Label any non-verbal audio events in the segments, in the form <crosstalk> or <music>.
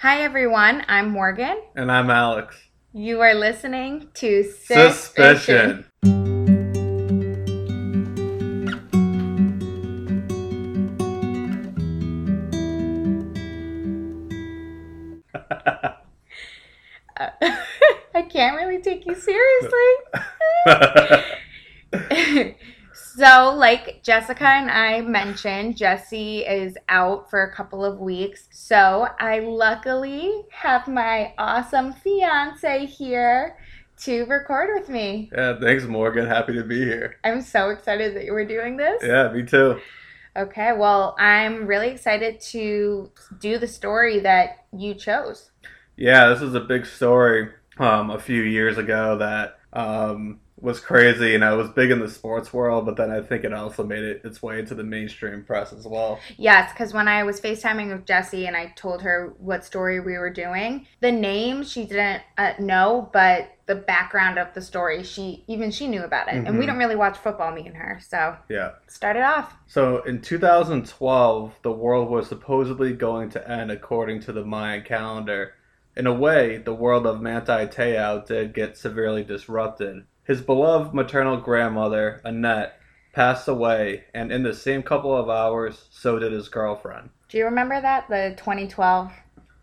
Hi, everyone. I'm Morgan. And I'm Alex. You are listening to Suspicion. Suspicion. <laughs> Uh, <laughs> I can't really take you seriously. <laughs> so, like Jessica and I mentioned, Jesse is out for a couple of weeks. So, I luckily have my awesome fiance here to record with me. yeah, thanks, Morgan. Happy to be here. I'm so excited that you were doing this. Yeah, me too. Okay, well, I'm really excited to do the story that you chose. Yeah, this is a big story um, a few years ago that um, was crazy. You know, it was big in the sports world, but then I think it also made it its way into the mainstream press as well. Yes, because when I was FaceTiming with Jessie and I told her what story we were doing, the name she didn't uh, know, but the background of the story, she even she knew about it. And we Mhm. don't really watch football, me and her. So Yeah. started off. So in 2012, the world was supposedly going to end according to the Mayan calendar. In a way, the world of Manti Te'o did get severely disrupted. His beloved maternal grandmother, Annette, passed away, and in the same couple of hours, so did his girlfriend. Do you remember that the 2012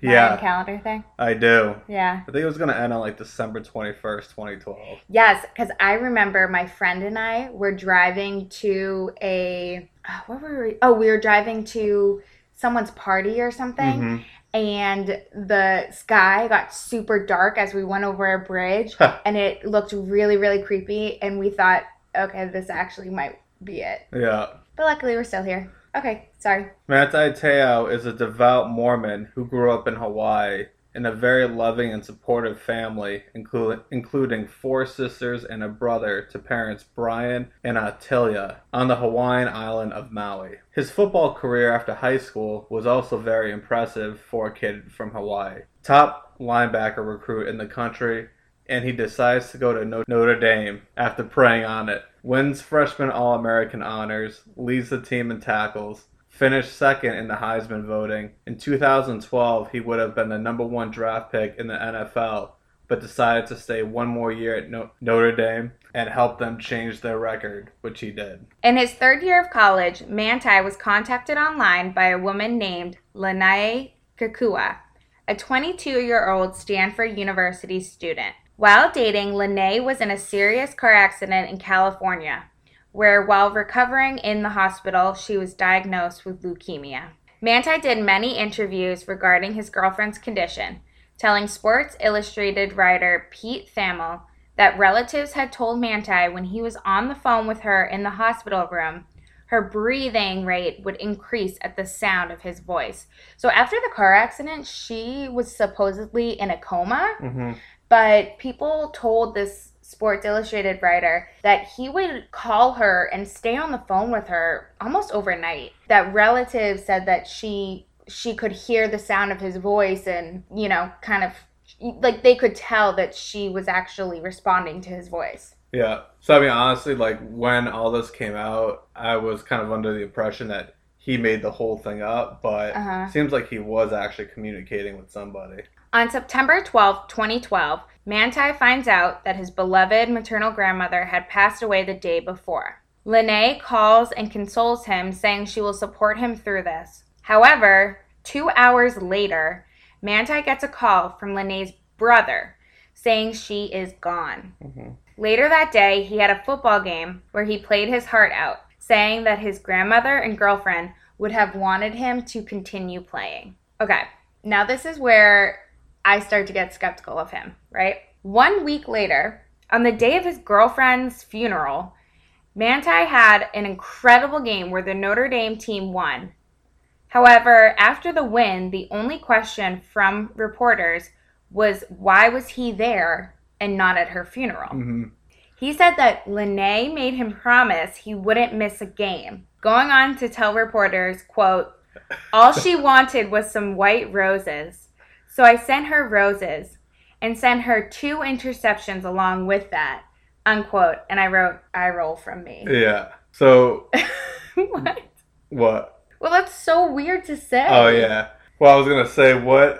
Yeah, calendar thing? I do. Yeah. I think it was going to end on like December 21st, 2012. Yes, because I remember my friend and I were driving to a uh, what were we? Oh, we were driving to someone's party or something, Mhm. And the sky got super dark as we went over a bridge, and it looked really, really creepy. And we thought, okay, this actually might be it. Yeah. But luckily, we're still here. Okay, sorry. Manti Te'o is a devout Mormon who grew up in Hawaii in a very loving and supportive family, inclu- including four sisters and a brother to parents Brian and Ottilia on the Hawaiian island of Maui. His football career after high school was also very impressive for a kid from Hawaii. Top linebacker recruit in the country, and he decides to go to Notre Dame after praying on it. Wins freshman All American honors, leads the team in tackles, finished second in the Heisman voting. In 2012, he would have been the number one draft pick in the NFL, but decided to stay one more year at no- Notre Dame and help them change their record, which he did. In his third year of college, Manti was contacted online by a woman named Lennay Kekua, a 22 year old Stanford University student. While dating, Lennay was in a serious car accident in California, where while recovering in the hospital, she was diagnosed with leukemia. Manti did many interviews regarding his girlfriend's condition, telling Sports Illustrated writer Pete Thamel that relatives had told Manti when he was on the phone with her in the hospital room, her breathing rate would increase at the sound of his voice. So after the car accident, she was supposedly in a coma, Mm-hmm. but people told this Sports Illustrated writer that he would call her and stay on the phone with her almost overnight. That relatives said that she she could hear the sound of his voice and, you know, kind of like they could tell that she was actually responding to his voice. Yeah. So I mean, honestly, like when all this came out, I was kind of under the impression that he made the whole thing up, but Uh-huh. it seems like he was actually communicating with somebody. On September 12, 2012, Manti finds out that his beloved maternal grandmother had passed away the day before. Lennay calls and consoles him, saying she will support him through this. However, two hours later, Manti gets a call from Lennay's brother saying she is gone. hmm Later that day, he had a football game where he played his heart out, saying that his grandmother and girlfriend would have wanted him to continue playing. Okay, now this is where I start to get skeptical of him, right? One week later, on the day of his girlfriend's funeral, Manti had an incredible game where the Notre Dame team won. However, after the win, the only question from reporters was why was he there and not at her funeral? hmm He said that Lennay made him promise he wouldn't miss a game, going on to tell reporters, quote, all she wanted was some white roses. So I sent her roses and sent her two interceptions along with that, unquote. And I wrote, I roll from me. Yeah. So <laughs> what? what? Well, that's so weird to say. Oh yeah. Well, I was gonna say what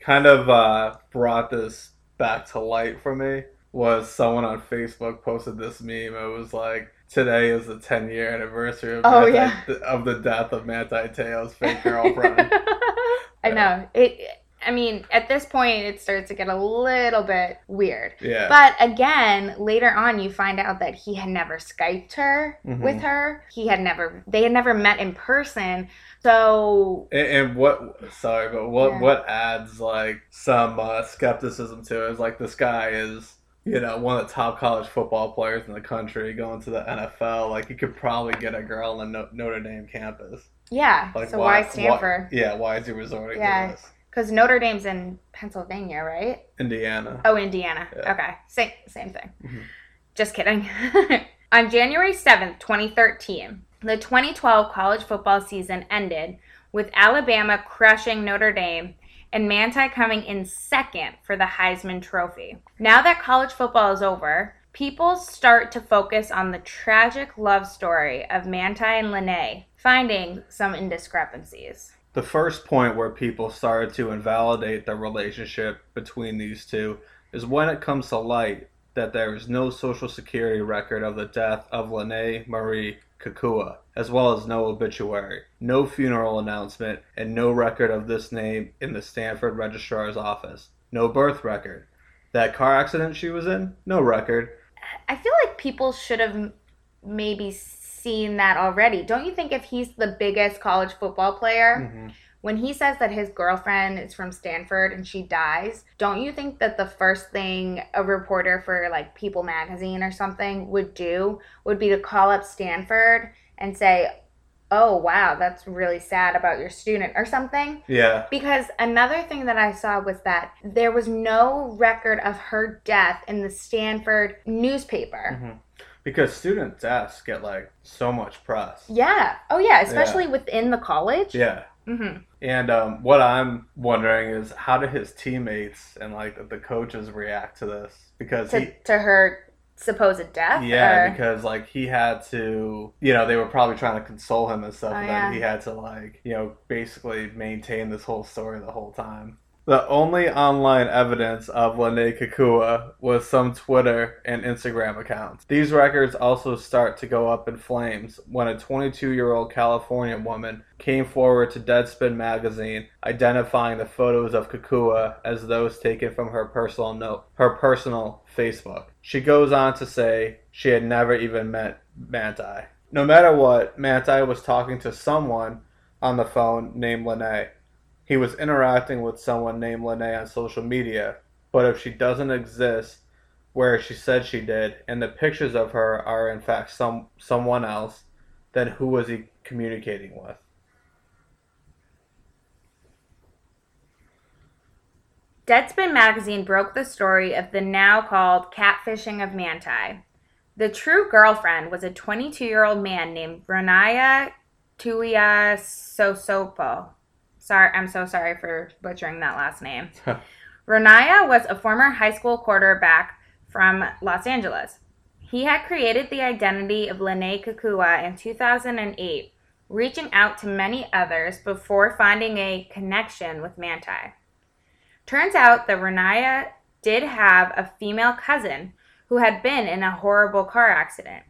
kind of uh, brought this back to light for me was someone on Facebook posted this meme. It was like, today is the 10 year anniversary of, Oh, Manti- yeah. of the death of Manti Te'o's fake girlfriend. <laughs> I know. It I mean, at this point it starts to get a little bit weird. yeah. But again, later on you find out that he had never Skyped her Mhm. with her. He had never they had never met in person. So And, and what? Sorry, but what Yeah. what adds like some uh, skepticism to it is like this guy is you know one of the top college football players in the country going to the NFL. Like he could probably get a girl on the No- Notre Dame campus. yeah. Like so why, Stanford? yeah, why is he resorting Yeah. to this? Because Notre Dame's in Pennsylvania, right? Indiana. Oh, Indiana. Yeah. Okay. Same same thing. Mhm. Just kidding. <laughs> On January 7th, 2013, the 2012 college football season ended with Alabama crushing Notre Dame and Manti coming in second for the Heisman Trophy. Now that college football is over, people start to focus on the tragic love story of Manti and Lennay, finding some indiscrepancies. The first point where people started to invalidate the relationship between these two is when it comes to light that there is no social security record of the death of Lennay Marie Kekua, as well as no obituary, no funeral announcement, and no record of this name in the Stanford Registrar's office. No birth record. That car accident she was in? No record. I feel like people should have maybe seen that already. Don't you think if he's the biggest college football player, Mhm. when he says that his girlfriend is from Stanford and she dies, don't you think that the first thing a reporter for like People magazine or something would do would be to call up Stanford and say, "Oh, wow, that's really sad about your student" or something? Yeah. Because another thing that I saw was that there was no record of her death in the Stanford newspaper. Mhm. Because student deaths get like so much press. Yeah. Oh, yeah. Especially within the college. Yeah. hmm And um, what I'm wondering is how did his teammates and like the coaches react to this? Because To, he, to her supposed death. yeah, or- because like he had to, you know, they were probably trying to console him and stuff, Oh, and yeah. then he had to like, you know, basically maintain this whole story the whole time. The only online evidence of Lennay Kekua was some Twitter and Instagram accounts. These records also start to go up in flames when a 22 year old California woman came forward to Deadspin magazine identifying the photos of Kekua as those taken from her personal note, her personal Facebook. She goes on to say she had never even met Manti. No matter what, Manti was talking to someone on the phone named Lennay. He was interacting with someone named Lennay on social media, but if she doesn't exist where she said she did, and the pictures of her are in fact some someone else, then who was he communicating with? Deadspin magazine broke the story of the now called catfishing of Manti. The true girlfriend was a 22 year old man named Renaya Tuia Sosopo. Sorry, I'm so sorry for butchering that last name. <laughs> Ronaiah was a former high school quarterback from Los Angeles. He had created the identity of Lennay Kekua in 2008, reaching out to many others before finding a connection with Manti. Turns out that Ronaiah did have a female cousin who had been in a horrible car accident.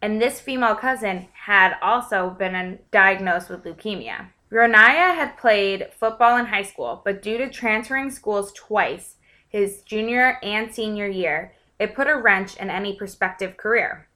And this female cousin had also been diagnosed with leukemia. Ronaiah had played football in high school, but due to transferring schools twice, his junior and senior year, it put a wrench in any prospective career.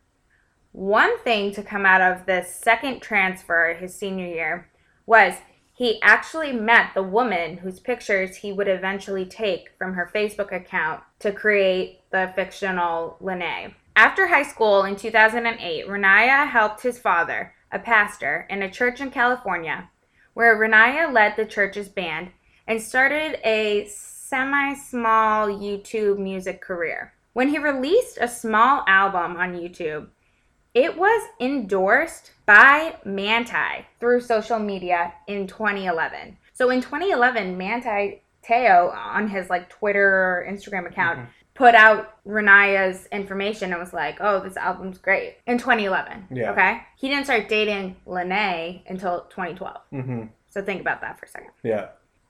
One thing to come out of this second transfer his senior year was he actually met the woman whose pictures he would eventually take from her Facebook account to create the fictional Lennay. After high school in 2008, Ronaiah helped his father, a pastor, in a church in California, where Ronaiah led the church's band and started a semi small YouTube music career. When he released a small album on YouTube, it was endorsed by Manti through social media in 2011. So in 2011, Manti Te'o on his like Twitter or Instagram account Mhm. Put out Ronaiah's information and was like, "Oh, this album's great." In 2011. Yeah. Okay? He didn't start dating Lennay until 2012. hmm So think about that for a second. Yeah.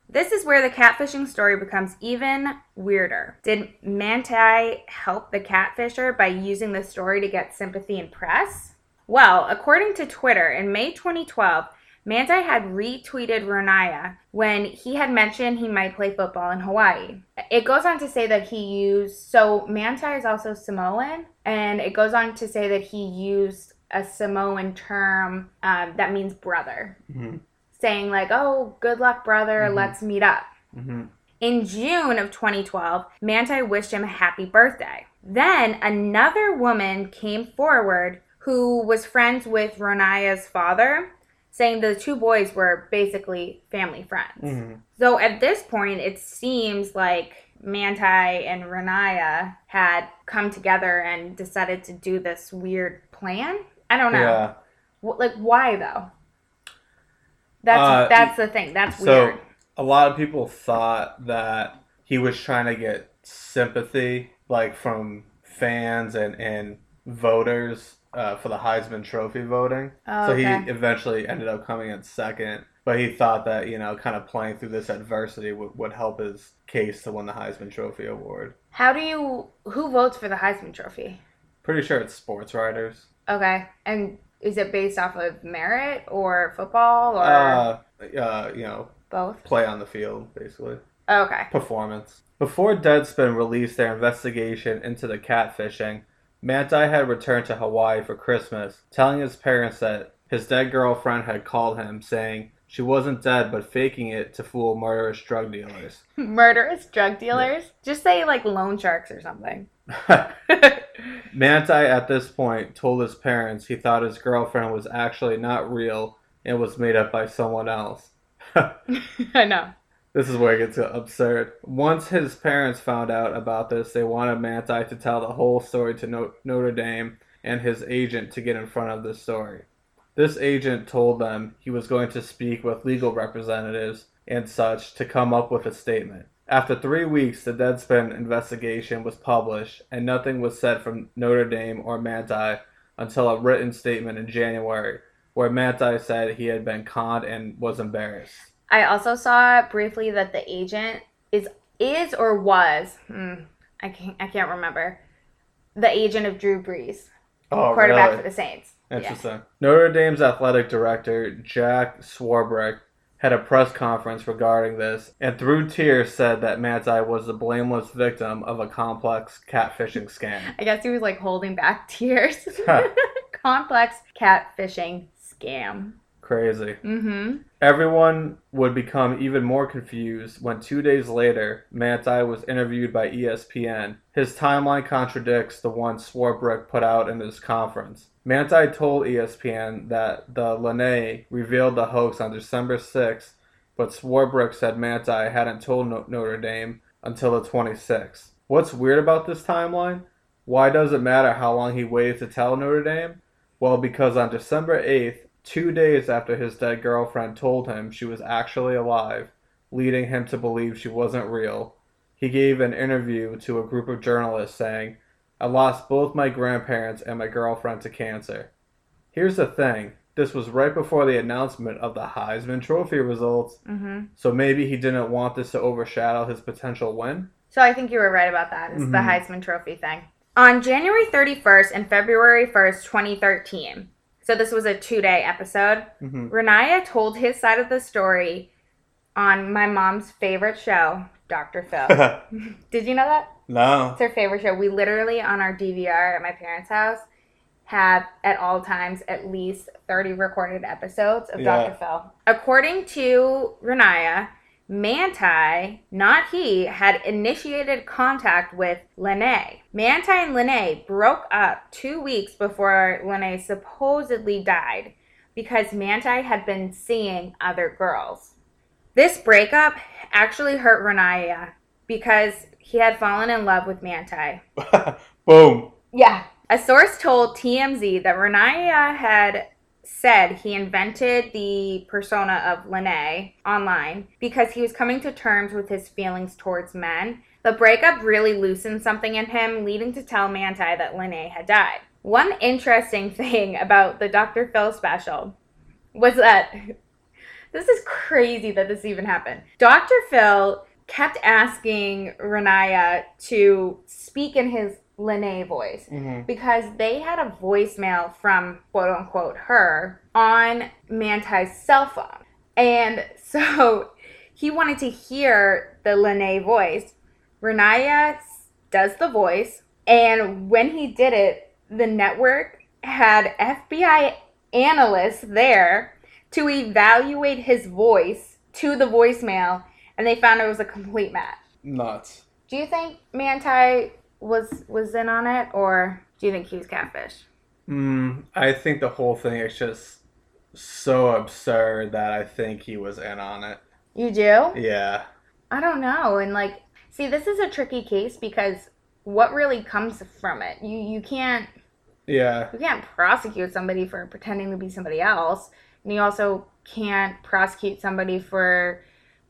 This is where the catfishing story becomes even weirder. Did Manti help the catfisher by using the story to get sympathy and press? Well, according to Twitter, in May 2012, Manti had retweeted Ronaiah when he had mentioned he might play football in Hawaii. It goes on to say that he used, so Manti is also Samoan, and it goes on to say that he used a Samoan term um, that means brother, Mhm. saying, like, oh, good luck, brother, Mhm. let's meet up. hmm In June of 2012, Manti wished him a happy birthday. Then another woman came forward who was friends with Ronaiah's father, saying the two boys were basically family friends. hmm So at this point, it seems like Manti and Ronaiah had come together and decided to do this weird plan. I don't know. Yeah. Like, why though? That's Uh, that's the thing. That's So weird. a lot of people thought that he was trying to get sympathy, like from fans and and voters uh, for the Heisman Trophy voting. Oh, so okay. he eventually ended up coming in second. But he thought that you know, kind of playing through this adversity would, would help his case to win the Heisman Trophy award. How do you who votes for the Heisman Trophy? Pretty sure it's sports writers. Okay, and is it based off of merit or football or Uh, uh, you know, both? play on the field, basically. Okay. Performance. Before Deadspin released their investigation into the catfishing, Manti had returned to Hawaii for Christmas, telling his parents that his dead girlfriend had called him, saying she wasn't dead but faking it to fool murderous drug dealers. <laughs> Murderous drug dealers? Just say like loan sharks or something. <laughs> <laughs> Manti, at this point, told his parents he thought his girlfriend was actually not real and was made up by someone else. I know. This is where it gets absurd. Once his parents found out about this, they wanted Manti to tell the whole story to no- Notre Dame and his agent to get in front of this story. This agent told them he was going to speak with legal representatives and such to come up with a statement. After three weeks, the Deadspin investigation was published, and nothing was said from Notre Dame or Manti until a written statement in January, where Manti said he had been conned and was embarrassed. I also saw briefly that the agent is is or was hmm, I can't I can't remember the agent of Drew Brees, Oh, quarterback really? for the Saints. Yeah. Interesting. Notre Dame's athletic director, Jack Swarbrick, had a press conference regarding this and through tears said that Manti was the blameless victim of a complex catfishing scam. I guess he was like holding back <laughs> tears. Complex catfishing scam. Crazy. Mm-hmm. Everyone would become even more confused when two days later, Manti was interviewed by ESPN. His timeline contradicts the one Swarbrick put out in his conference. Manti told ESPN that the Lennay revealed the hoax on December 6th, but Swarbrick said Manti hadn't told No- Notre Dame until the 26th. What's weird about this timeline? Why does it matter how long he waited to tell Notre Dame? Well, because on December 8th, two days after his dead girlfriend told him she was actually alive, leading him to believe she wasn't real, he gave an interview to a group of journalists saying, I lost both my grandparents and my girlfriend to cancer. Here's the thing this was right before the announcement of the Heisman Trophy results, Mm-hmm. so maybe he didn't want this to overshadow his potential win. So I think you were right about that. It's the Mhm. Heisman Trophy thing. On January 31st and February 1st, 2013, so this was a two day episode, Mm-hmm. Ronaiah told his side of the story on my mom's favorite show, Dr. Phil. <laughs> Did you know that? no. It's her favorite show. We literally, on our DVR at my parents' house, have at all times at least 30 recorded episodes of Yeah. Dr. Phil. According to Ronaiah, Manti, not he, had initiated contact with Lennay. Manti and Lennay broke up two weeks before Lennay supposedly died because Manti had been seeing other girls. This breakup actually hurt Ronaiah because he had fallen in love with Manti. <laughs> Boom. Yeah. A source told TMZ that Ronaiah had said he invented the persona of Lennay online because he was coming to terms with his feelings towards men. The breakup really loosened something in him, leading to tell Manti that Lennay had died. One interesting <laughs> thing about the Dr. Phil special was that <laughs> This is crazy that this even happened. Dr. Phil kept asking Ronaiah to speak in his Lennay voice hmm because they had a voicemail from quote unquote her on Manti's cell phone. And <laughs> so he wanted to hear the Lennay voice. Ronaiah does the voice, and when he did it, the network had FBI analysts there to evaluate his voice to the voicemail, and they found it was a complete match. Nuts. Do you think Manti was was in on it, or do you think he was catfish? Mm, I think the whole thing is just so absurd that I think he was in on it. You do? Yeah. I don't know. And like, see, this is a tricky case because what really comes from it? You you can't Yeah. you can't prosecute somebody for pretending to be somebody else, and you also can't prosecute somebody for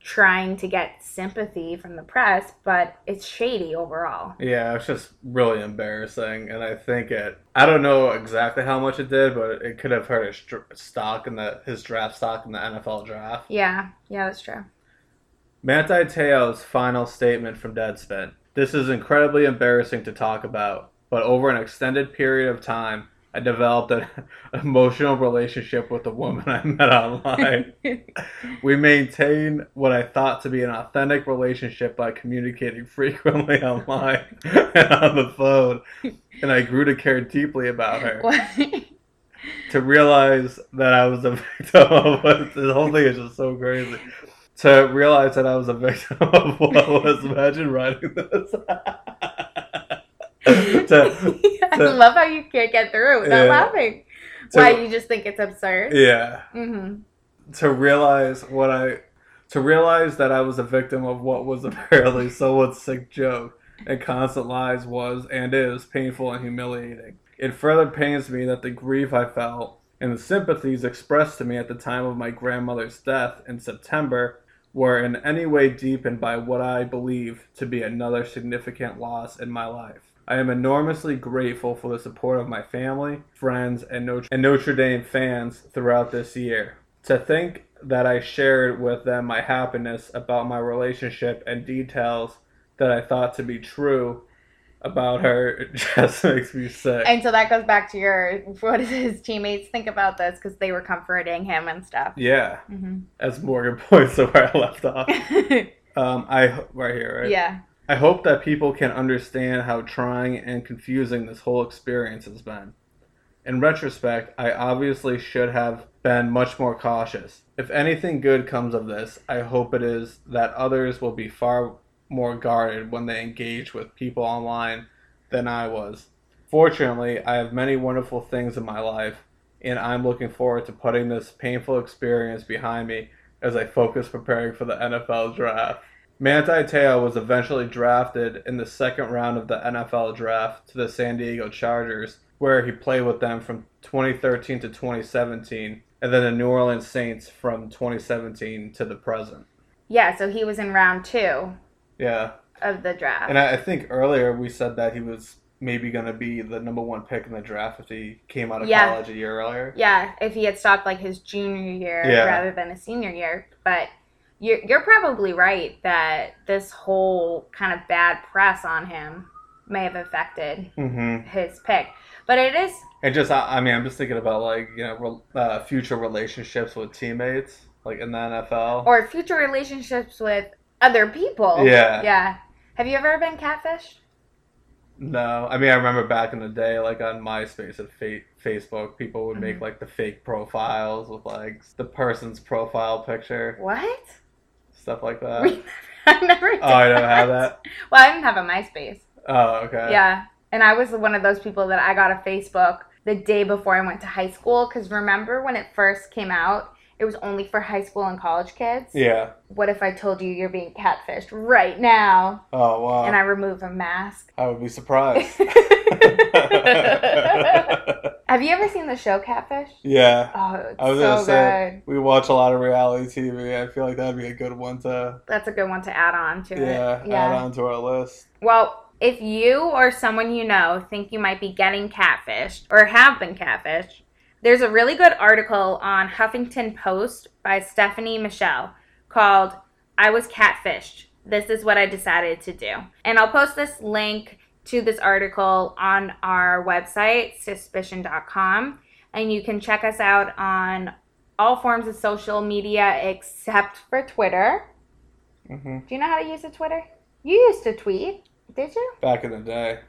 trying to get sympathy from the press. But it's shady overall. Yeah, it's just really embarrassing, and I think it. I don't know exactly how much it did, but it could have hurt his stock in the his draft stock in the NFL draft. Yeah, yeah, that's true. Manti Te'o's final statement from Deadspin. This is incredibly embarrassing to talk about, but over an extended period of time, I developed an <laughs> emotional relationship with a woman I met online. <laughs> we maintain what I thought to be an authentic relationship by communicating frequently <laughs> online and on the phone, and I grew to care deeply about her. What? To realize that I was a victim of what the whole thing is just so crazy. To realize that I was a victim of what was imagine writing this. <laughs> to, <laughs> I to- love how you can't get through without Yeah. laughing. to- Why you just think it's absurd? yeah. hmm to realize what I to realize that I was a victim of what was <laughs> apparently someone's sick joke and constant lies was and is painful and humiliating. It further pains me that the grief I felt and the sympathies expressed to me at the time of my grandmother's death in September were in any way deepened by what I believe to be another significant loss in my life. I am enormously grateful for the support of my family, friends, and Notre, and Notre Dame fans throughout this year. To think that I shared with them my happiness about my relationship and details that I thought to be true about her <laughs> just makes me sick. And so that goes back to your what did his teammates think about this because they were comforting him and stuff. yeah, hmm as Morgan <laughs> points to where I left off. <laughs> Um, I right here, right? Yeah. I hope that people can understand how trying and confusing this whole experience has been. In retrospect, I obviously should have been much more cautious. If anything good comes of this, I hope it is that others will be far more guarded when they engage with people online than I was. Fortunately, I have many wonderful things in my life, and I'm looking forward to putting this painful experience behind me as I focus preparing for the NFL draft. Manti Te'o was eventually drafted in the second round of the NFL draft to the San Diego Chargers, where he played with them from 2013 to 2017, and then the New Orleans Saints from 2017 to the present. Yeah. So he was in round two Yeah, of the draft. and I, think earlier we said that he was maybe going to be the number one pick in the draft if he came out of Yeah. college a year earlier. yeah, if he had stopped like his junior year Yeah. rather than his senior year, but. You're, you're probably right that this whole kind of bad press on him may have affected Mm-hmm. his pick. But it is And just, I, I mean, I'm just thinking about like you know rel- uh, future relationships with teammates, like in the NFL. or future relationships with other people. Yeah. Yeah. Have you ever been catfished? No, I mean I remember back in the day, like on MySpace and fa- Facebook, people would make Mhm. like the fake profiles with like the person's profile picture, What? Stuff like that. <laughs> I never did oh, I don't have that. Well, I didn't have a MySpace. Oh, okay. Yeah. And I was one of those people that I got a Facebook the day before I went to high school. Because remember when it first came out, it was only for high school and college kids? Yeah. What if I told you you're being catfished right now Oh wow. and I remove a mask? I would be surprised. <laughs> <laughs> Have you ever seen the show Catfish? yeah. Oh, it's I was so gonna say good. we watch a lot of reality TV. I feel like that'd be a good one to That's a good one to add on to yeah, it. add on to our list. Well, if you or someone you know think you might be getting catfished or have been catfished, There's a really good article on Huffington Post by Stephanie Michelle called I Was Catfished. This is what I decided to do. And I'll post this link to this article on our website, suspicion.com. And you can check us out on all forms of social media except for Twitter. hmm Do you know how to use a Twitter? You used to tweet, did you? Back in the day,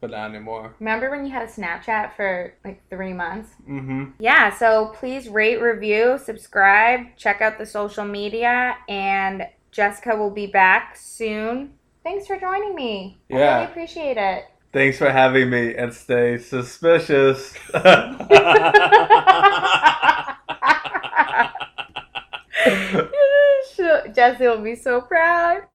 but not anymore. Remember when you had a Snapchat for like three months? Mm-hmm. Yeah, so please rate, review, subscribe, check out the social media, and Jessica will be back soon. Thanks for joining me. I Yeah. really appreciate it. Thanks for having me, and stay suspicious. <laughs> <laughs> Jesse will be so proud.